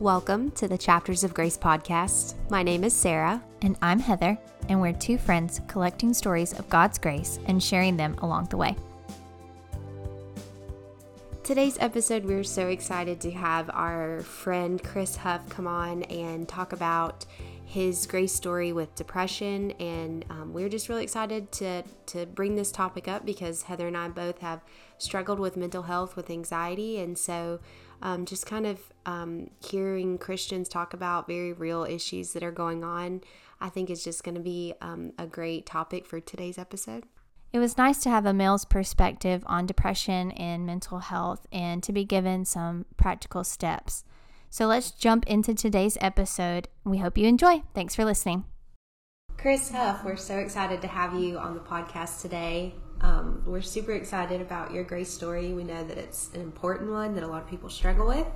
Welcome to the Chapters of Grace podcast. My name is Sarah. And I'm Heather, and we're two friends collecting stories of God's grace and sharing them along the way. Today's episode, we're so excited to have our friend Chris Huff come on and talk about his grace story with depression. And um, we're just really excited to, to bring this topic up because Heather and I both have struggled with mental health, with anxiety. And so um, just kind of um, hearing Christians talk about very real issues that are going on, I think is just going to be um, a great topic for today's episode. It was nice to have a male's perspective on depression and mental health and to be given some practical steps. So let's jump into today's episode. We hope you enjoy. Thanks for listening. Chris Huff, we're so excited to have you on the podcast today. Um, we're super excited about your grace story. We know that it's an important one that a lot of people struggle with.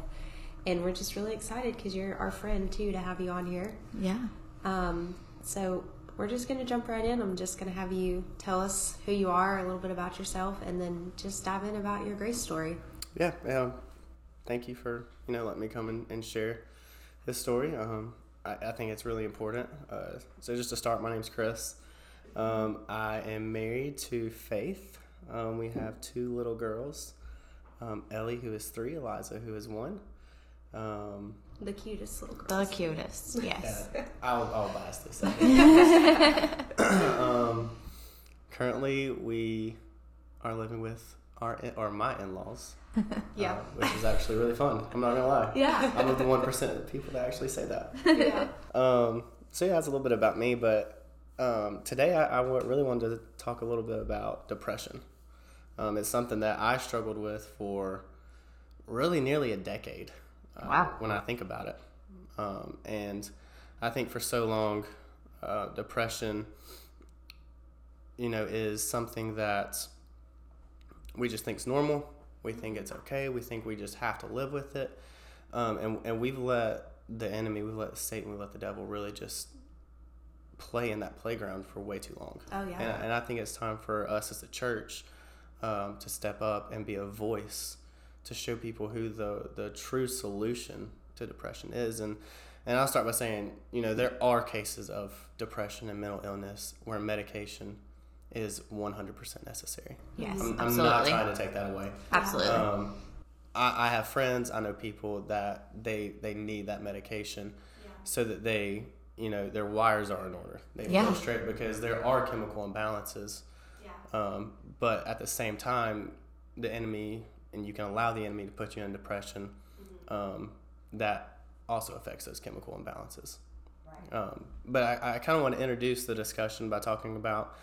And we're just really excited because you're our friend too to have you on here. Yeah. Um, so we're just going to jump right in. I'm just going to have you tell us who you are, a little bit about yourself, and then just dive in about your grace story. Yeah. Yeah. Thank you for you know letting me come and, and share this story. Um, I, I, think it's really important. Uh, so just to start, my name's Chris. Um, I am married to Faith. Um, we have two little girls, um, Ellie, who is three, Eliza, who is one. Um, the cutest little girls. The cutest, yes. Yeah, I'll, I'll bias this. um, currently, we are living with our or my in-laws. yeah, uh, which is actually really fun. I'm not gonna lie. Yeah, I'm with the one percent of the people that actually say that. Yeah. Um, so yeah, that's a little bit about me, but um, today, I, I really wanted to talk a little bit about depression. Um, it's something that I struggled with for really nearly a decade. Uh, wow. When I think about it, um, and I think for so long, uh, depression, you know, is something that we just think is normal. We think it's okay. We think we just have to live with it, um, and and we've let the enemy, we've let Satan, we've let the devil really just play in that playground for way too long. Oh yeah. And, and I think it's time for us as a church um, to step up and be a voice to show people who the the true solution to depression is. And and I'll start by saying, you know, there are cases of depression and mental illness where medication is 100% necessary. Yes, I'm, I'm not trying to take that away. Absolutely. Um, I, I, have friends, I know people that they they need that medication yeah. so that they you know their wires are in order. They yeah. go straight because there are chemical imbalances. Yeah. Um, but at the same time, the enemy and you can allow the enemy to put you in depression. Mm-hmm. Um, that also affects those chemical imbalances. Right. Um, but I, I kind of want to introduce the discussion by talking about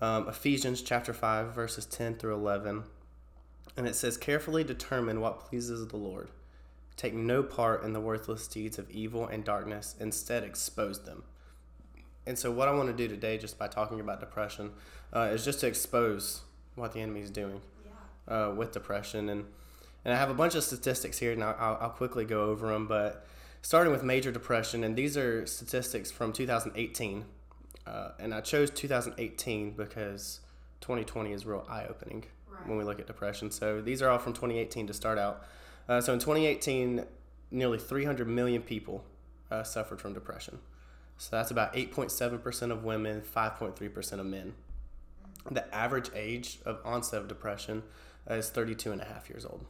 um, Ephesians chapter 5, verses 10 through 11. And it says, Carefully determine what pleases the Lord Take no part in the worthless deeds of evil and darkness, instead, expose them. And so, what I want to do today, just by talking about depression, uh, is just to expose what the enemy is doing yeah. uh, with depression. And, and I have a bunch of statistics here, and I'll, I'll quickly go over them. But starting with major depression, and these are statistics from 2018. Uh, and I chose 2018 because 2020 is real eye opening right. when we look at depression. So these are all from 2018 to start out. Uh, so in 2018, nearly 300 million people uh, suffered from depression. So that's about 8.7% of women, 5.3% of men. The average age of onset of depression uh, is 32 and a half years old.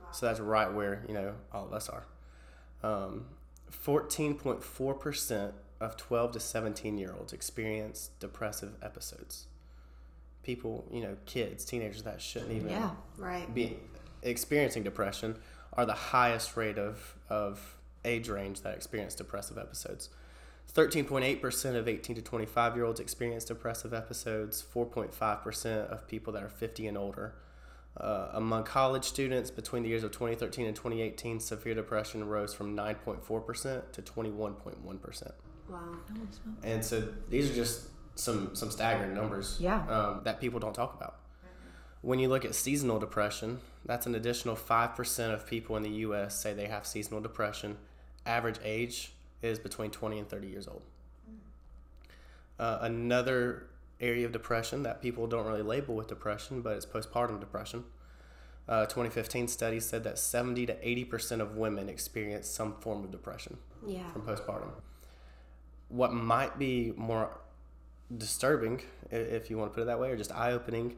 Wow. So that's right where, you know, all of us are. Um, 14.4% of 12 to 17 year olds experience depressive episodes. People, you know, kids, teenagers that shouldn't even yeah, right. be experiencing depression are the highest rate of, of age range that experience depressive episodes. 13.8% of 18 to 25 year olds experience depressive episodes, 4.5% of people that are 50 and older. Uh, among college students between the years of 2013 and 2018, severe depression rose from 9.4% to 21.1%. Wow. And so these are just some, some staggering numbers yeah. um, that people don't talk about. When you look at seasonal depression, that's an additional 5% of people in the US say they have seasonal depression. Average age is between 20 and 30 years old. Uh, another area of depression that people don't really label with depression, but it's postpartum depression. uh, 2015 study said that 70 to 80% of women experience some form of depression Yeah. from postpartum. What might be more disturbing, if you want to put it that way, or just eye opening,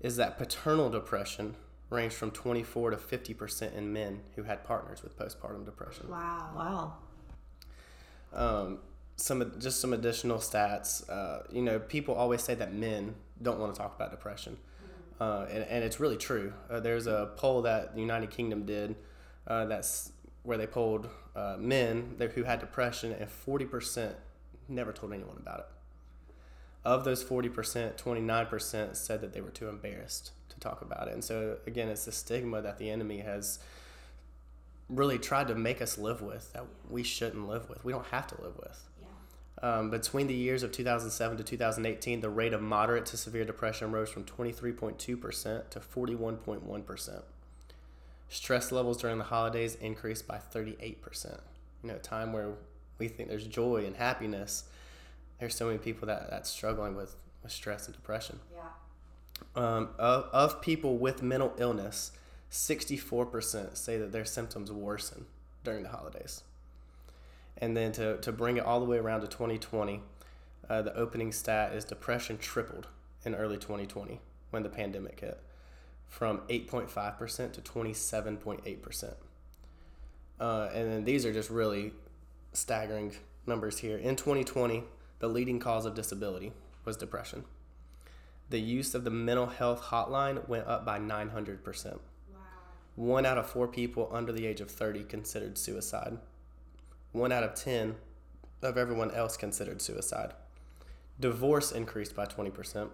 is that paternal depression ranged from 24 to 50% in men who had partners with postpartum depression. Wow. Wow. Um, some just some additional stats. Uh, you know, people always say that men don't want to talk about depression, uh, and, and it's really true. Uh, there's a poll that the United Kingdom did uh, that's where they polled uh, men that, who had depression, and 40% never told anyone about it. Of those 40%, 29% said that they were too embarrassed to talk about it. And so, again, it's the stigma that the enemy has really tried to make us live with that we shouldn't live with. We don't have to live with. Um, between the years of 2007 to 2018, the rate of moderate to severe depression rose from 23.2% to 41.1%. Stress levels during the holidays increased by 38%. You know, a time where we think there's joy and happiness, there's so many people that that's struggling with, with stress and depression. Yeah. Um, of, of people with mental illness, 64% say that their symptoms worsen during the holidays. And then to, to bring it all the way around to 2020, uh, the opening stat is depression tripled in early 2020 when the pandemic hit from 8.5% to 27.8%. Uh, and then these are just really staggering numbers here. In 2020, the leading cause of disability was depression. The use of the mental health hotline went up by 900%. Wow. One out of four people under the age of 30 considered suicide. One out of 10 of everyone else considered suicide. Divorce increased by 20%.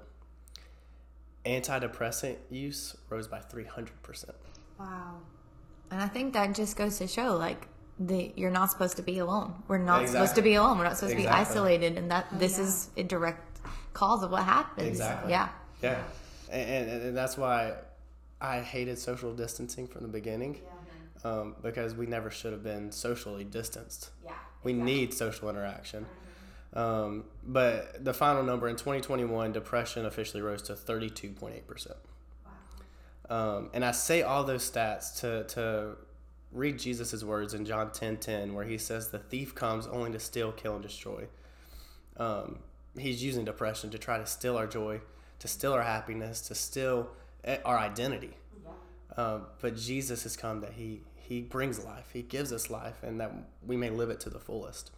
Antidepressant use rose by 300%. Wow. And I think that just goes to show like the you're not supposed to be alone. We're not Exactly. supposed to be alone. We're not supposed to be isolated and that this is a direct cause of what happens. Exactly. Yeah. Yeah. And, and, and that's why I hated social distancing from the beginning um, because we never should have been socially distanced. Yeah. We need social interaction. Um, but the final number in 2021, depression officially rose to 32.8%. Um, and I say all those stats to, to read Jesus' words in John 10 10, where he says, The thief comes only to steal, kill, and destroy. Um, he's using depression to try to steal our joy, to steal our happiness, to steal eh, our identity. Um, but Jesus has come that he, he brings life, he gives us life, and that we may live it to the fullest.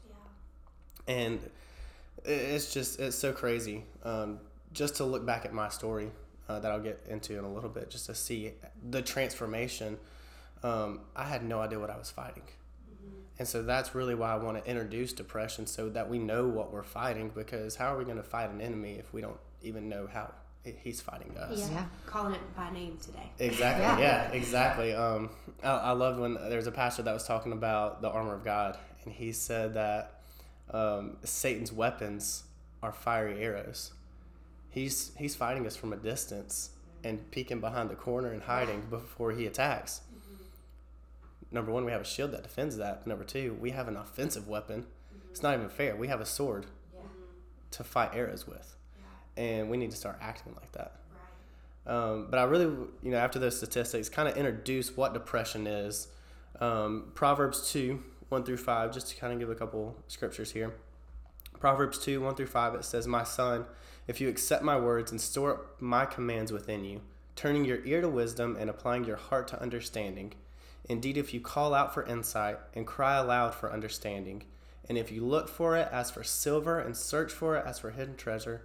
And it's just it's so crazy. Um, just to look back at my story uh, that i'll get into in a little bit just to see the transformation um, i had no idea what i was fighting and so that's really why i want to introduce depression so that we know what we're fighting because how are we going to fight an enemy if we don't even know how he's fighting us Yeah. Yeah. Calling it by name today. Exactly. Yeah. Yeah, exactly. Um, I, I loved when there was a pastor that was talking about the armor of God, and he said that um, Satan's weapons are fiery arrows. He's he's fighting us from a distance and peeking behind the corner and hiding before he attacks. Number one, we have a shield that defends that. Number two, we have an offensive weapon. It's not even fair. We have a sword to fight arrows with, and we need to start acting like that. Um, but I really, you know, after those statistics, kind of introduce what depression is. Um, Proverbs 2, 1 through 5, just to kind of give a couple scriptures here. Proverbs 2, 1 through 5, it says, My son, if you accept my words and store up my commands within you, turning your ear to wisdom and applying your heart to understanding, indeed, if you call out for insight and cry aloud for understanding, and if you look for it as for silver and search for it as for hidden treasure,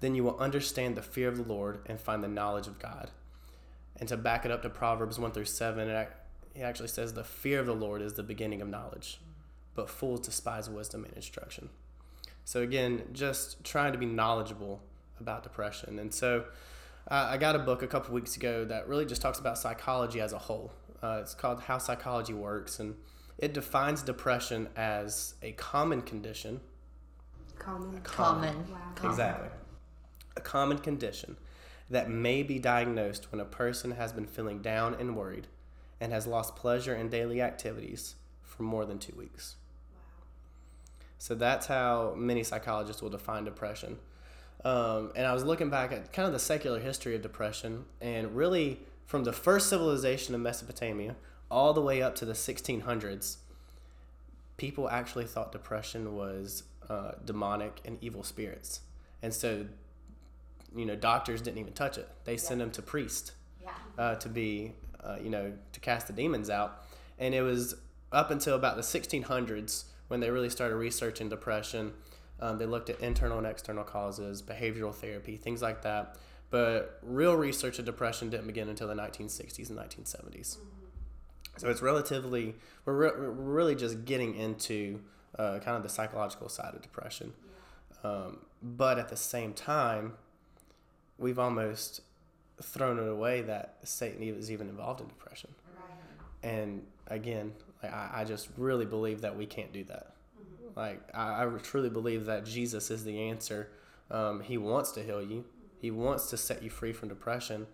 then you will understand the fear of the Lord and find the knowledge of God. And to back it up to Proverbs 1 through 7, it, actually says, The fear of the Lord is the beginning of knowledge, but fools despise wisdom and instruction. So, again, just trying to be knowledgeable about depression. And so, uh, I got a book a couple weeks ago that really just talks about psychology as a whole. Uh, it's called How Psychology Works, and it defines depression as a common condition. Common. Common. Wow. Exactly. A common condition that may be diagnosed when a person has been feeling down and worried and has lost pleasure in daily activities for more than two weeks. So that's how many psychologists will define depression. Um, and I was looking back at kind of the secular history of depression, and really from the first civilization of Mesopotamia all the way up to the 1600s, people actually thought depression was uh, demonic and evil spirits. And so, you know, doctors didn't even touch it. They sent them to priests uh, to be, uh, you know, to cast the demons out. And it was up until about the 1600s when they really started researching depression. Um, they looked at internal and external causes, behavioral therapy, things like that. But real research of depression didn't begin until the 1960s and 1970s. So it's relatively, we're, re- we're really just getting into uh, kind of the psychological side of depression. Um, but at the same time, we've almost thrown it away that Satan is even involved in depression. And again, like, I, I just really believe that we can't do that. Like, I, I truly believe that Jesus is the answer. Um, he wants to heal you, He wants to set you free from depression.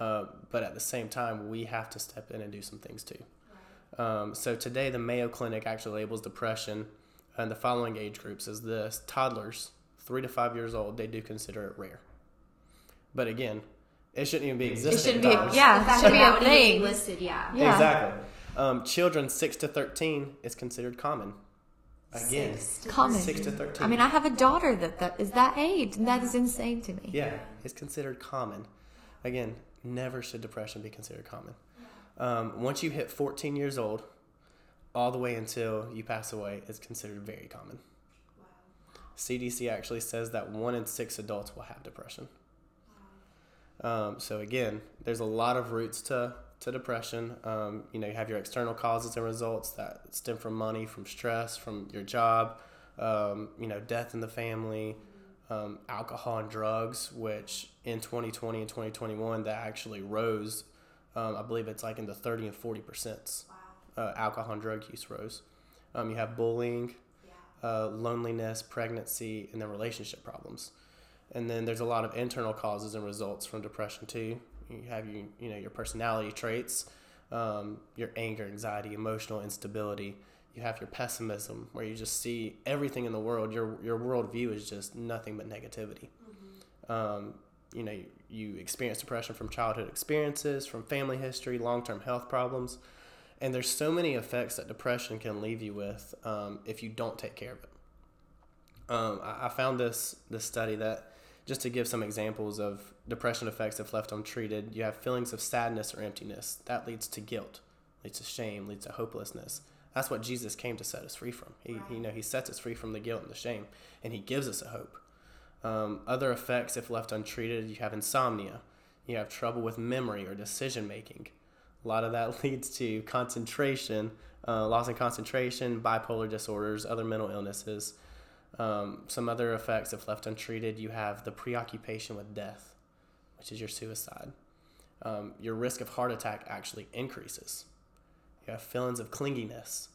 Uh, but at the same time, we have to step in and do some things too. Um, so today, the Mayo Clinic actually labels depression in the following age groups as this toddlers, three to five years old, they do consider it rare. But again, it shouldn't even be existing. It shouldn't be, toddlers. yeah, it should be a thing. listed, yeah. Yeah. Exactly. Um, children six to thirteen is considered common. Again, Common. six to thirteen. I mean, I have a daughter that, that is that age, and that is insane to me. yeah, it's considered common. Again, never should depression be considered common. Um, once you hit 14 years old, all the way until you pass away, it's considered very common. CDC actually says that one in six adults will have depression. Um, so again, there's a lot of roots to to depression. Um, you know, you have your external causes and results that stem from money, from stress, from your job. Um, you know, death in the family, um, alcohol and drugs, which in 2020 and 2021 that actually rose. Um, I believe it's like in the 30 and 40 percent. Uh, alcohol and drug use rose. Um, you have bullying, uh, loneliness, pregnancy, and then relationship problems. And then there's a lot of internal causes and results from depression too. You have you you know your personality traits, um, your anger, anxiety, emotional instability. You have your pessimism, where you just see everything in the world. Your your worldview is just nothing but negativity. Um, you know, you, you experience depression from childhood experiences, from family history, long term health problems, and there's so many effects that depression can leave you with um, if you don't take care of it. Um, I, I found this this study that just to give some examples of depression effects if left untreated, you have feelings of sadness or emptiness. That leads to guilt, leads to shame, leads to hopelessness. That's what Jesus came to set us free from. He, you know, he sets us free from the guilt and the shame, and he gives us a hope. Um, other effects, if left untreated, you have insomnia. You have trouble with memory or decision making. A lot of that leads to concentration, uh, loss in concentration, bipolar disorders, other mental illnesses. Um, some other effects, if left untreated, you have the preoccupation with death, which is your suicide. Um, your risk of heart attack actually increases. You have feelings of clinginess.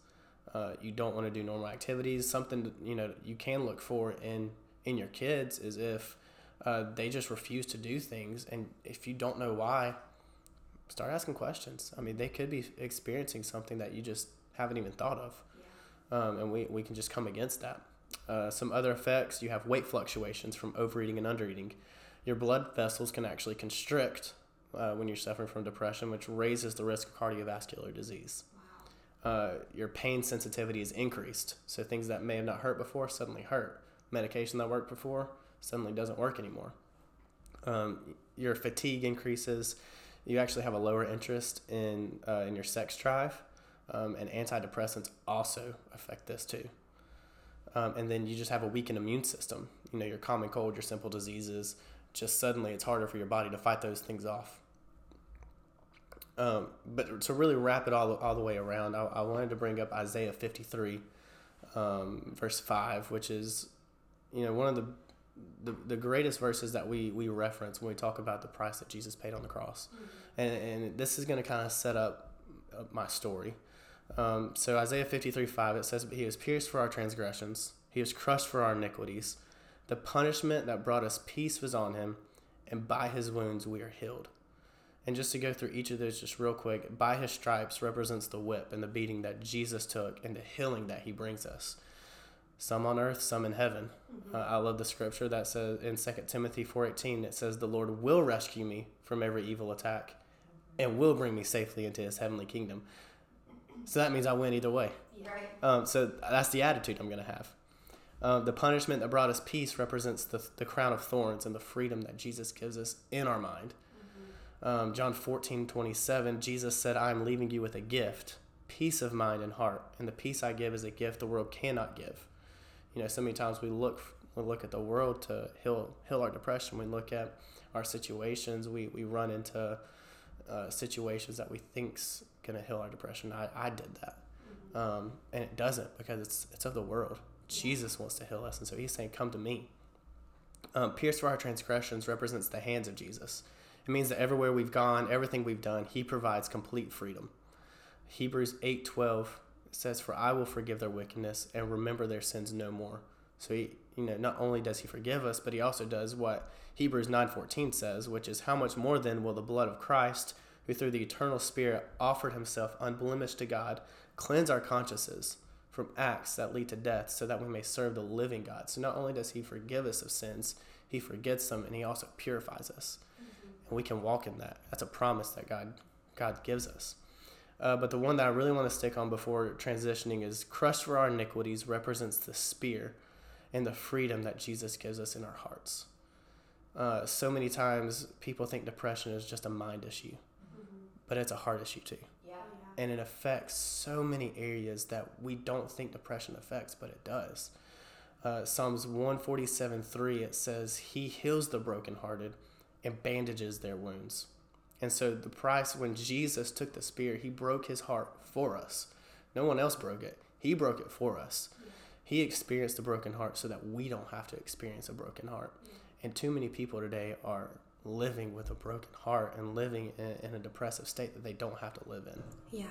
Uh, you don't want to do normal activities. Something you know you can look for in in your kids is if uh, they just refuse to do things, and if you don't know why, start asking questions. I mean, they could be experiencing something that you just haven't even thought of, um, and we we can just come against that. Uh, some other effects you have weight fluctuations from overeating and undereating. Your blood vessels can actually constrict uh, when you're suffering from depression, which raises the risk of cardiovascular disease. Uh, your pain sensitivity is increased. So things that may have not hurt before suddenly hurt. Medication that worked before suddenly doesn't work anymore. Um, your fatigue increases. You actually have a lower interest in uh, in your sex drive, um, and antidepressants also affect this too. Um, and then you just have a weakened immune system. You know, your common cold, your simple diseases. Just suddenly, it's harder for your body to fight those things off. Um, but to really wrap it all, all the way around, I, I wanted to bring up Isaiah 53, um, verse 5, which is, you know, one of the, the, the greatest verses that we, we reference when we talk about the price that Jesus paid on the cross. And, and this is going to kind of set up my story. Um, so Isaiah 53, 5, it says, But he was pierced for our transgressions, he was crushed for our iniquities. The punishment that brought us peace was on him, and by his wounds we are healed. And just to go through each of those just real quick, by his stripes represents the whip and the beating that Jesus took and the healing that he brings us. Some on earth, some in heaven. Uh, I love the scripture that says in 2 Timothy 4:18 it says the Lord will rescue me from every evil attack and will bring me safely into his heavenly kingdom. So that means I win either way. Right. Um, so that's the attitude I'm going to have. Um, the punishment that brought us peace represents the, the crown of thorns and the freedom that Jesus gives us in our mind. Um, John 14, 27, Jesus said, I am leaving you with a gift, peace of mind and heart. And the peace I give is a gift the world cannot give. You know, so many times we look we look at the world to heal heal our depression. We look at our situations. We, we run into uh, situations that we think's gonna heal our depression. I, I did that, um, and it doesn't because it's it's of the world. Jesus wants to heal us, and so He's saying, "Come to me." Um, pierced for our transgressions represents the hands of Jesus. It means that everywhere we've gone, everything we've done, He provides complete freedom. Hebrews eight twelve says, "For I will forgive their wickedness and remember their sins no more." So He, you know, not only does He forgive us, but He also does what Hebrews nine fourteen says, which is, "How much more then will the blood of Christ, who through the eternal Spirit offered Himself unblemished to God, cleanse our consciences?" from acts that lead to death so that we may serve the living God. So not only does he forgive us of sins, he forgets them and he also purifies us. Mm-hmm. And we can walk in that. That's a promise that God God gives us. Uh, but the one that I really want to stick on before transitioning is crushed for our iniquities represents the spear and the freedom that Jesus gives us in our hearts. Uh, so many times people think depression is just a mind issue, mm-hmm. but it's a heart issue too and it affects so many areas that we don't think depression affects, but it does. Uh, Psalms 147 3, it says, He heals the brokenhearted and bandages their wounds. And so, the price when Jesus took the spear, He broke His heart for us. No one else broke it, He broke it for us. He experienced a broken heart so that we don't have to experience a broken heart. And too many people today are living with a broken heart and living in, in, a depressive state that they don't have to live in. Yeah.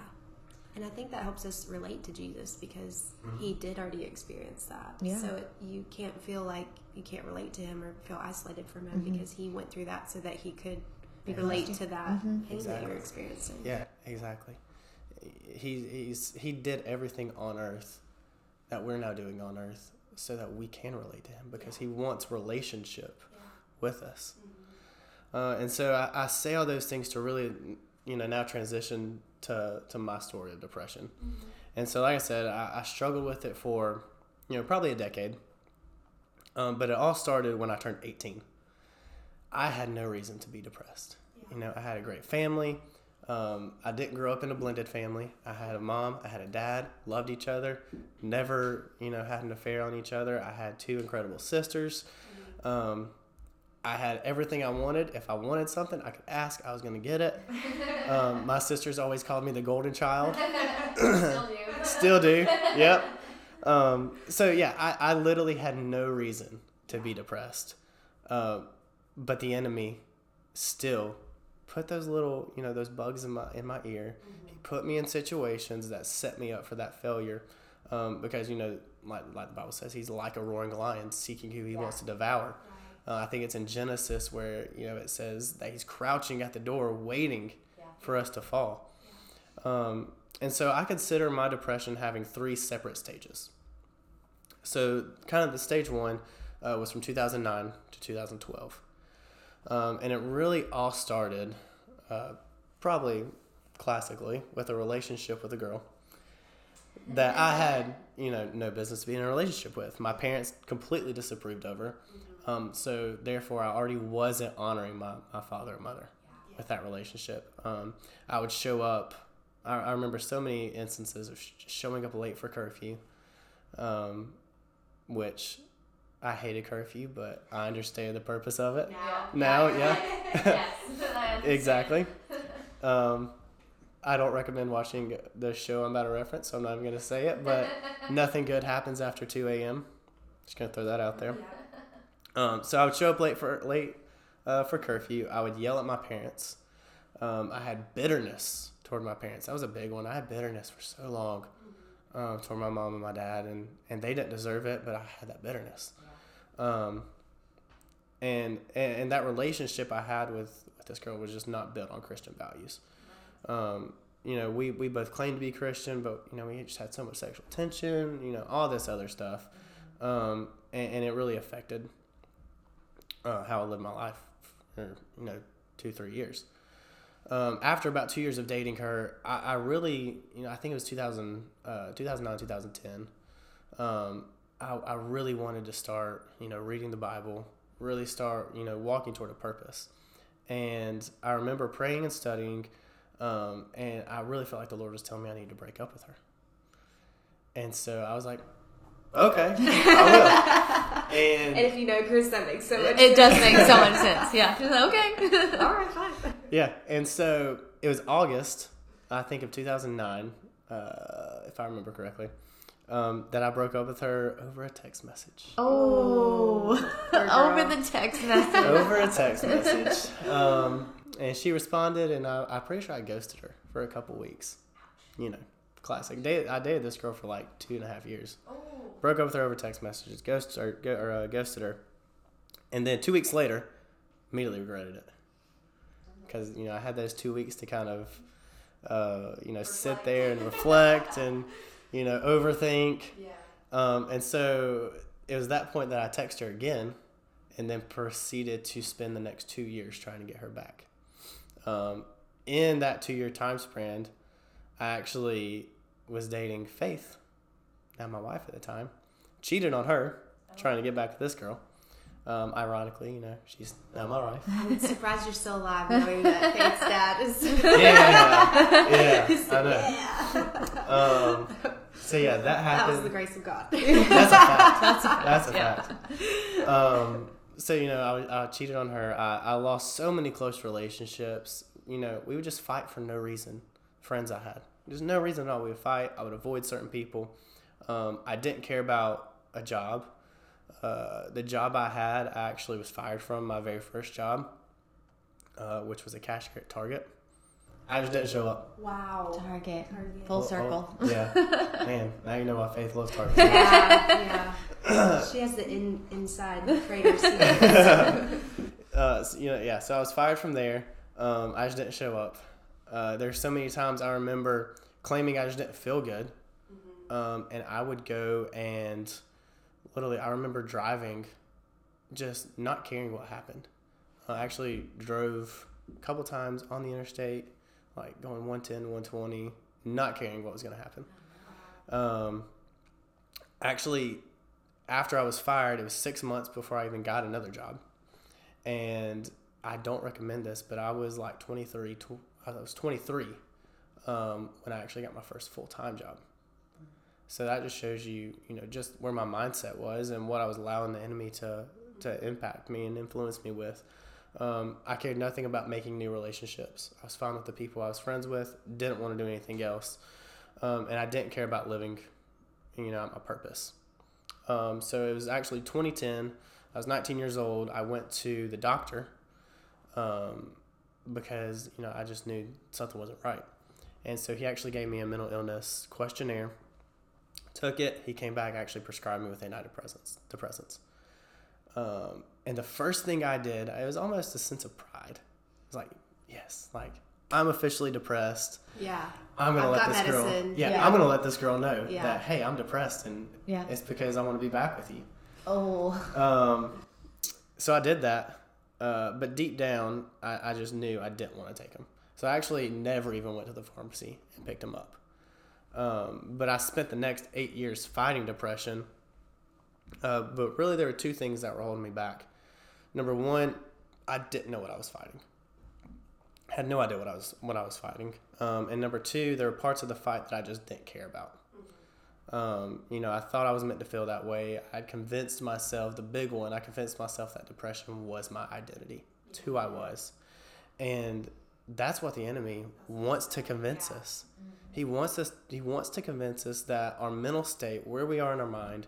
And I think that helps us relate to Jesus because mm-hmm. he did already experience that. Yeah. So it, you can't feel like you can't relate to him or feel isolated from him mm-hmm. because he went through that so that he could yeah. relate to that mm-hmm. pain exactly. that you're experiencing. Yeah, exactly. He, he's, he did everything on earth that we're now doing on earth so that we can relate to him because yeah. he wants relationship with us. Mm-hmm. Uh, and so I, I, say all those things to really, you know, now transition to, to my story of depression. Mm-hmm. And so, like I said, I, I, struggled with it for, you know, probably a decade. Um, but it all started when I turned 18. I had no reason to be depressed. Yeah. You know, I had a great family. Um, I didn't grow up in a blended family. I had a mom, I had a dad, loved each other, never, you know, had an affair on each other. I had two incredible sisters. Um, I had everything I wanted. If I wanted something, I could ask. I was going to get it. Um, my sisters always called me the golden child. Still do. Still do. Yep. Um, so yeah, I, I literally had no reason to be depressed, uh, but the enemy still put those little, you know, those bugs in my in my ear. Mm-hmm. He put me in situations that set me up for that failure, um, because you know, like, like the Bible says, he's like a roaring lion seeking who he yeah. wants to devour. Uh, I think it's in Genesis where you know it says that he's crouching at the door, waiting yeah. for us to fall. Yeah. Um, and so I consider my depression having three separate stages. So, kind of the stage one uh, was from 2009 to 2012, um, and it really all started, uh, probably classically, with a relationship with a girl that I had, you know, no business being in a relationship with. My parents completely disapproved of her. Um, so therefore, I already wasn't honoring my, my father and mother with that relationship. Um, I would show up. I, I remember so many instances of sh- showing up late for curfew, um, which I hated curfew, but I understand the purpose of it. Now, now yeah. yes, exactly. Um, I don't recommend watching the show I'm about to reference, so I'm not even going to say it, but nothing good happens after 2 a.m. Just going to throw that out there. Um, so I would show up late for late uh, for curfew. I would yell at my parents. Um, I had bitterness toward my parents. That was a big one. I had bitterness for so long um, toward my mom and my dad, and, and they didn't deserve it, but I had that bitterness. Um, and, and that relationship I had with, with this girl was just not built on Christian values. Um, you know, we, we both claimed to be Christian, but you know, we just had so much sexual tension, you know, all this other stuff, um, and, and it really affected uh, how I lived my life for you know two three years. um, after about two years of dating her, I, I really, you know, I think it was 2000, uh, 2009, 2010. Um, I, I really wanted to start, you know, reading the Bible, really start, you know, walking toward a purpose. And I remember praying and studying, um, and I really felt like the Lord was telling me I needed to break up with her. And so I was like, okay, I will. And, And if you know Chris, that makes so much It does make so much sense. Yeah. She's like, okay. All right, fine. yeah, and so it was August, I think of 2009, uh, if I remember correctly, um, that I broke up with her over a text message. Oh. Over the text message. over a text message. Um, and she responded, and I, I'm pretty sure I ghosted her for a couple weeks. You know, classic. Dated, I dated this girl for like two and a half years. Oh. Broke up with her over text messages, ghosted or, go- or uh, ghosted her, and then two weeks later, immediately regretted it because you know I had those two weeks to kind of, uh, you know, sit there and reflect and you know overthink. Yeah. Um, and so it was that point that I texted her again and then proceeded to spend the next two years trying to get her back. Um, in that two year time span, I actually was dating Faith, now my wife at the time, cheated on her, trying to get back with this girl. Um, ironically, you know, she's now my wife. I'm surprised you're still alive knowing that Faith's dad is. Yeah, yeah, I know. Um, so yeah, that happened. that was the grace of God. That's a fact. That's a fact. That's a fact. Um, so you know, I, I cheated on her. I, I lost so many close relationships. You know, we would just fight for no reason. Friends I had, there's no reason at all. We would fight. I would avoid certain people. Um, I didn't care about a job. Uh, the job I had, I actually was fired from my very first job, uh, which was a cashier at Target. I just didn't show up. Wow. Target. Target. Full Oh, circle. oh, yeah, man. Now you know why Faith loves Target. Yeah, yeah. she has the in, inside trader secret. uh, so, you know, yeah. So I was fired from there. Um, I just didn't show up. Uh, there's so many times I remember claiming I just didn't feel good, um, and I would go and literally I remember driving, just not caring what happened. I actually drove a couple times on the interstate, like going 110, 120, not caring what was going to happen. Um, actually, after I was fired, it was six months before I even got another job. And I don't recommend this, but I was like 23, tw- I was 23 um, when I actually got my first full time job. So that just shows you, you know, just where my mindset was and what I was allowing the enemy to, to impact me and influence me with. Um, I cared nothing about making new relationships. I was fine with the people I was friends with, didn't want to do anything else. Um, and I didn't care about living, you know, my purpose. Um, so it was actually 2010. I was 19 years old. I went to the doctor um, because, you know, I just knew something wasn't right. And so he actually gave me a mental illness questionnaire. Took it. He came back, actually prescribed me with antidepressants. Depressants. Um, and the first thing I did, it was almost a sense of pride. It was like, yes, like I'm officially depressed. Yeah. I'm gonna I've let this girl. Yeah, Yeah. I'm gonna let this girl know Yeah. that hey, I'm depressed, and Yeah. it's because I want to be back with you. Oh. Um, so I did that, uh, but deep down, I, I just knew I didn't want to take him. So I actually never even went to the pharmacy and picked him up. Um, but I spent the next eight years fighting depression. Uh, but really, there were two things that were holding me back. Number one, I didn't know what I was fighting. I had no idea what I was what I was fighting. Um, and number two, there were parts of the fight that I just didn't care about. Um, you know, I thought I was meant to feel that way. I convinced myself, the big one, I convinced myself that depression was my identity. It's who I was. And that's what the enemy wants to convince us. He wants us he wants to convince us that our mental state, where we are in our mind,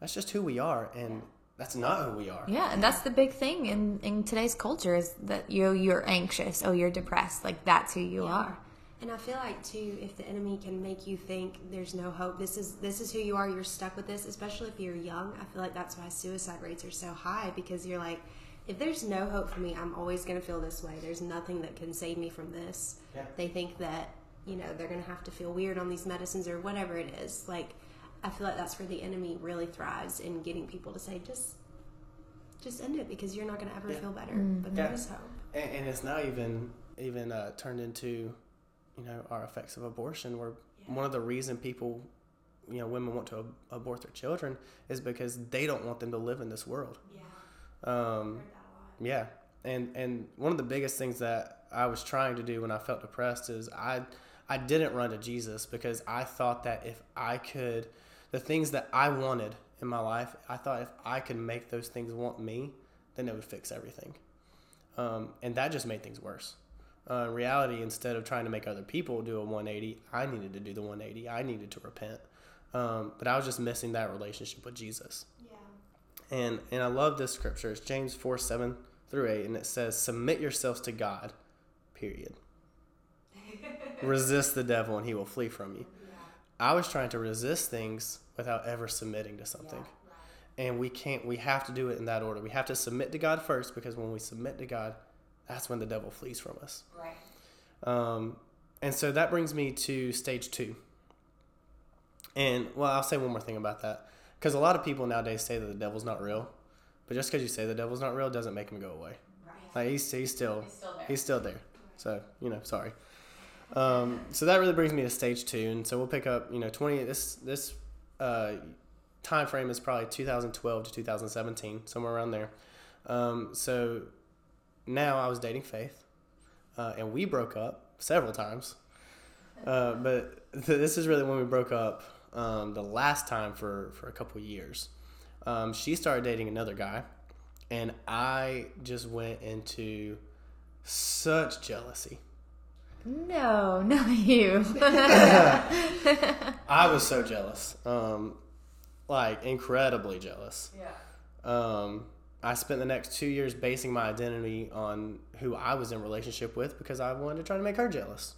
that's just who we are and that's not who we are. Yeah, and that's the big thing in, in today's culture is that you you're anxious, oh you're depressed, like that's who you are. And I feel like too, if the enemy can make you think there's no hope, this is this is who you are. You're stuck with this, especially if you're young. I feel like that's why suicide rates are so high because you're like, if there's no hope for me, I'm always gonna feel this way. There's nothing that can save me from this. Yeah. They think that you know they're gonna have to feel weird on these medicines or whatever it is. Like, I feel like that's where the enemy really thrives in getting people to say just. Just end it because you're not going to ever Yeah. feel better. Mm. But there Yeah. is hope. And, and it's not even even uh, turned into, you know, our effects of abortion. Where one of the reason people, you know, women want to ab- abort their children is because they don't want them to live in this world. Yeah. Um, yeah, and and one of the biggest things that I was trying to do when I felt depressed is I I didn't run to Jesus because I thought that if I could, the things that I wanted in my life, I thought if I could make those things want me, then it would fix everything. Um, and that just made things worse. Uh, in reality, instead of trying to make other people do a 180, I needed to do the 180. I needed to repent. Um, but I was just missing that relationship with Jesus. Yeah. And and I love this scripture. It's James 4 7 through 8, and it says, Submit yourselves to God, period. resist the devil, and he will flee from you. I was trying to resist things without ever submitting to something. And we can't, we have to do it in that order. We have to submit to God first because when we submit to God, that's when the devil flees from us. Right. Um, and so that brings me to stage two. And well, I'll say one more thing about that because a lot of people nowadays say that the devil's not real, but just because you say the devil's not real doesn't make him go away. Like he's, he's still he's still there. He's still there. So you know, sorry. Um, so that really brings me to stage two, and so we'll pick up. You know, twenty. This this uh, time frame is probably 2012 to 2017, somewhere around there. Um, so now I was dating Faith, uh, and we broke up several times. Uh, but th- this is really when we broke up um, the last time for, for a couple years. Um, she started dating another guy, and I just went into such jealousy. No, not you. I was so jealous, um, like incredibly jealous. yeah. Um, I spent the next two years basing my identity on who I was in relationship with because I wanted to try to make her jealous.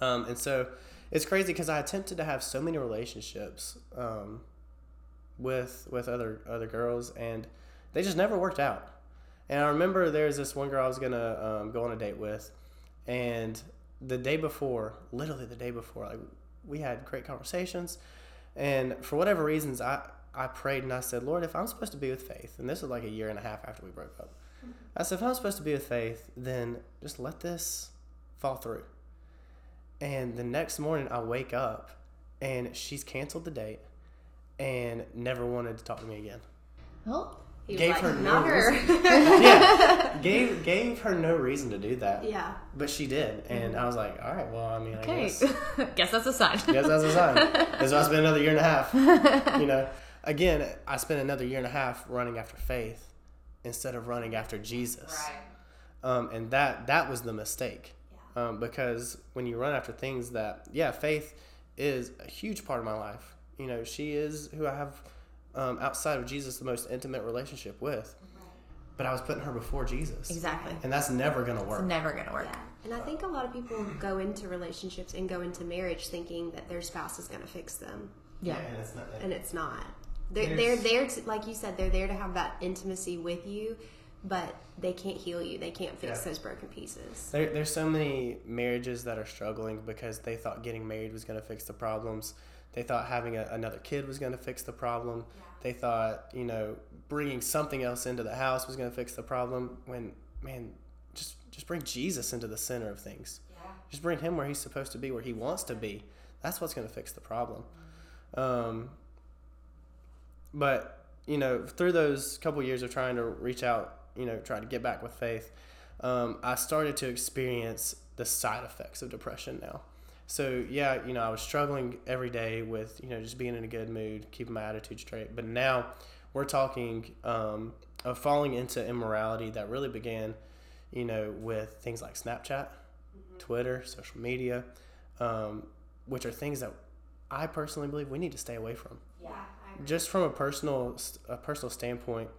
Um, and so it's crazy because I attempted to have so many relationships um, with with other other girls, and they just never worked out. And I remember there's this one girl I was gonna um, go on a date with, and the day before, literally the day before, like we had great conversations, and for whatever reasons, I I prayed and I said, Lord, if I'm supposed to be with Faith, and this was like a year and a half after we broke up, I said, if I'm supposed to be with Faith, then just let this fall through. And the next morning, I wake up and she's canceled the date and never wanted to talk to me again. Oh, He Gave like, her no her. yeah, gave gave her no reason to do that, yeah. but she did, and I was like, all right, well, I mean, I guess, Guess that's a sign. guess that's a sign. That's why I spent another year and a half. You know, again, I spent another year and a half running after faith instead of running after Jesus. Um, and that that was the mistake. Um, because when you run after things that, yeah, faith is a huge part of my life. You know, she is who I have um, outside of Jesus the most intimate relationship with. But I was putting her before Jesus. Exactly. And that's never going to It's work. never gonna work. Yeah. And I think a lot of people go into relationships and go into marriage thinking that their spouse is going to fix them, Yeah. And it's not, and it's not. They're, they're there to, like you said, they're there to have that intimacy with you, but they can't heal you. They can't fix Yeah. those broken pieces. There, there's so many marriages that are struggling because they thought getting married was going to fix the problems. They thought having a, another kid was going to fix the problem. They thought, you know, bringing something else into the house was going to fix the problem. When, man, just just bring Jesus into the center of things. Just bring him where he's supposed to be, where he wants to be. That's what's going to fix the problem. Um, but you know, through those couple years of trying to reach out, you know, try to get back with faith, um, I started to experience the side effects of depression now. So yeah, you know, I was struggling every day with you know just being in a good mood, keeping my attitude straight. But now we're talking um, of falling into immorality that really began, you know, with things like Snapchat, Twitter, social media, um, which are things that I personally believe we need to stay away from Yeah. just from a personal a personal standpoint,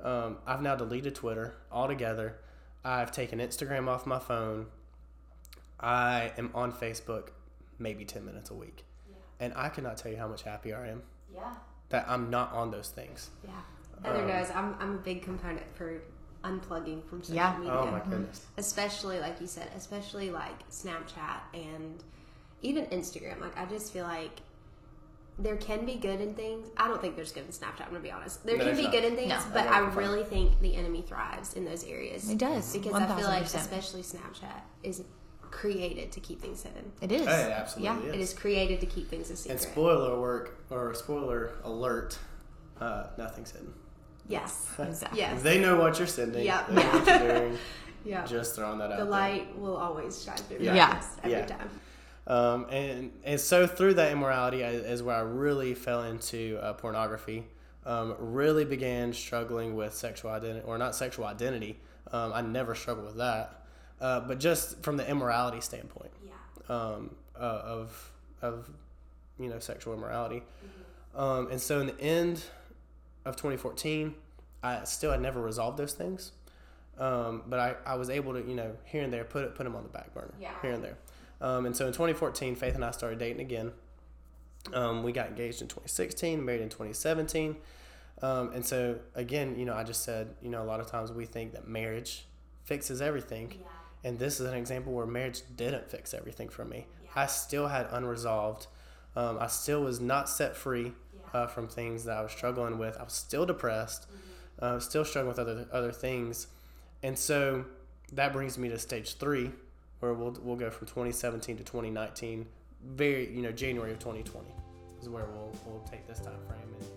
um, I've now deleted Twitter altogether. I've taken Instagram off my phone. I am on Facebook maybe ten minutes a week, and I cannot tell you how much happier I am Yeah. that I'm not on those things. Yeah. Heather Um, knows I'm, I'm a big component for unplugging from social Yeah. media. Oh my goodness! especially like you said especially like snapchat and even instagram like i just feel like there can be good in things. I don't think there's good in Snapchat. I'm gonna be honest. There No, can be not. good in things, No. but I I won't be fine. really think the enemy thrives in those areas. It does, because I feel like, 1000%. especially Snapchat is created to keep things hidden. It is. Yeah, absolutely. Yeah, it is created to keep things a secret. And spoiler work or spoiler alert, uh, nothing's hidden. yes, Exactly. yes, They know what you're sending. Yep. They know what you're doing. yeah. Just throwing that out the there. light will always shine through. Yeah. Yeah. every Yeah. time. Um, and and so through that immorality is where I really fell into uh, pornography. Um, really began struggling with sexual identity, or not sexual identity. Um, I never struggled with that, uh, but just from the immorality standpoint Yeah. um, uh, of of you know sexual immorality. Um, and so in the end of 2014, I still had never resolved those things. Um, but I, I was able to, you know, here and there put it, put them on the back burner, Yeah. here and there. Um, and so in 2014, Faith and I started dating again. Um, we got engaged in 2016, married in 2017. Um, and so again, you know, I just said, you know, a lot of times we think that marriage fixes everything. And this is an example where marriage didn't fix everything for me. I still had unresolved. Um, I still was not set free uh, from things that I was struggling with. I was still depressed, uh, still struggling with other other things, and so that brings me to stage three, where we'll we'll go from 2017 to 2019. Very you know January of 2020 is where we'll we'll take this time frame. And,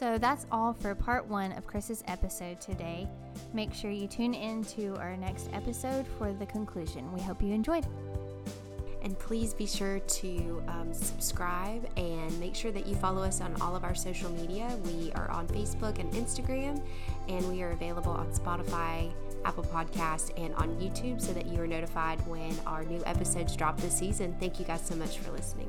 So that's all for part one of Chris's episode today. Make sure you tune in to our next episode for the conclusion. We hope you enjoyed. And please be sure to um, subscribe and make sure that you follow us on all of our social media. We are on Facebook and Instagram, and we are available on Spotify, Apple Podcast, and on YouTube so that you are notified when our new episodes drop this season. Thank you guys so much for listening.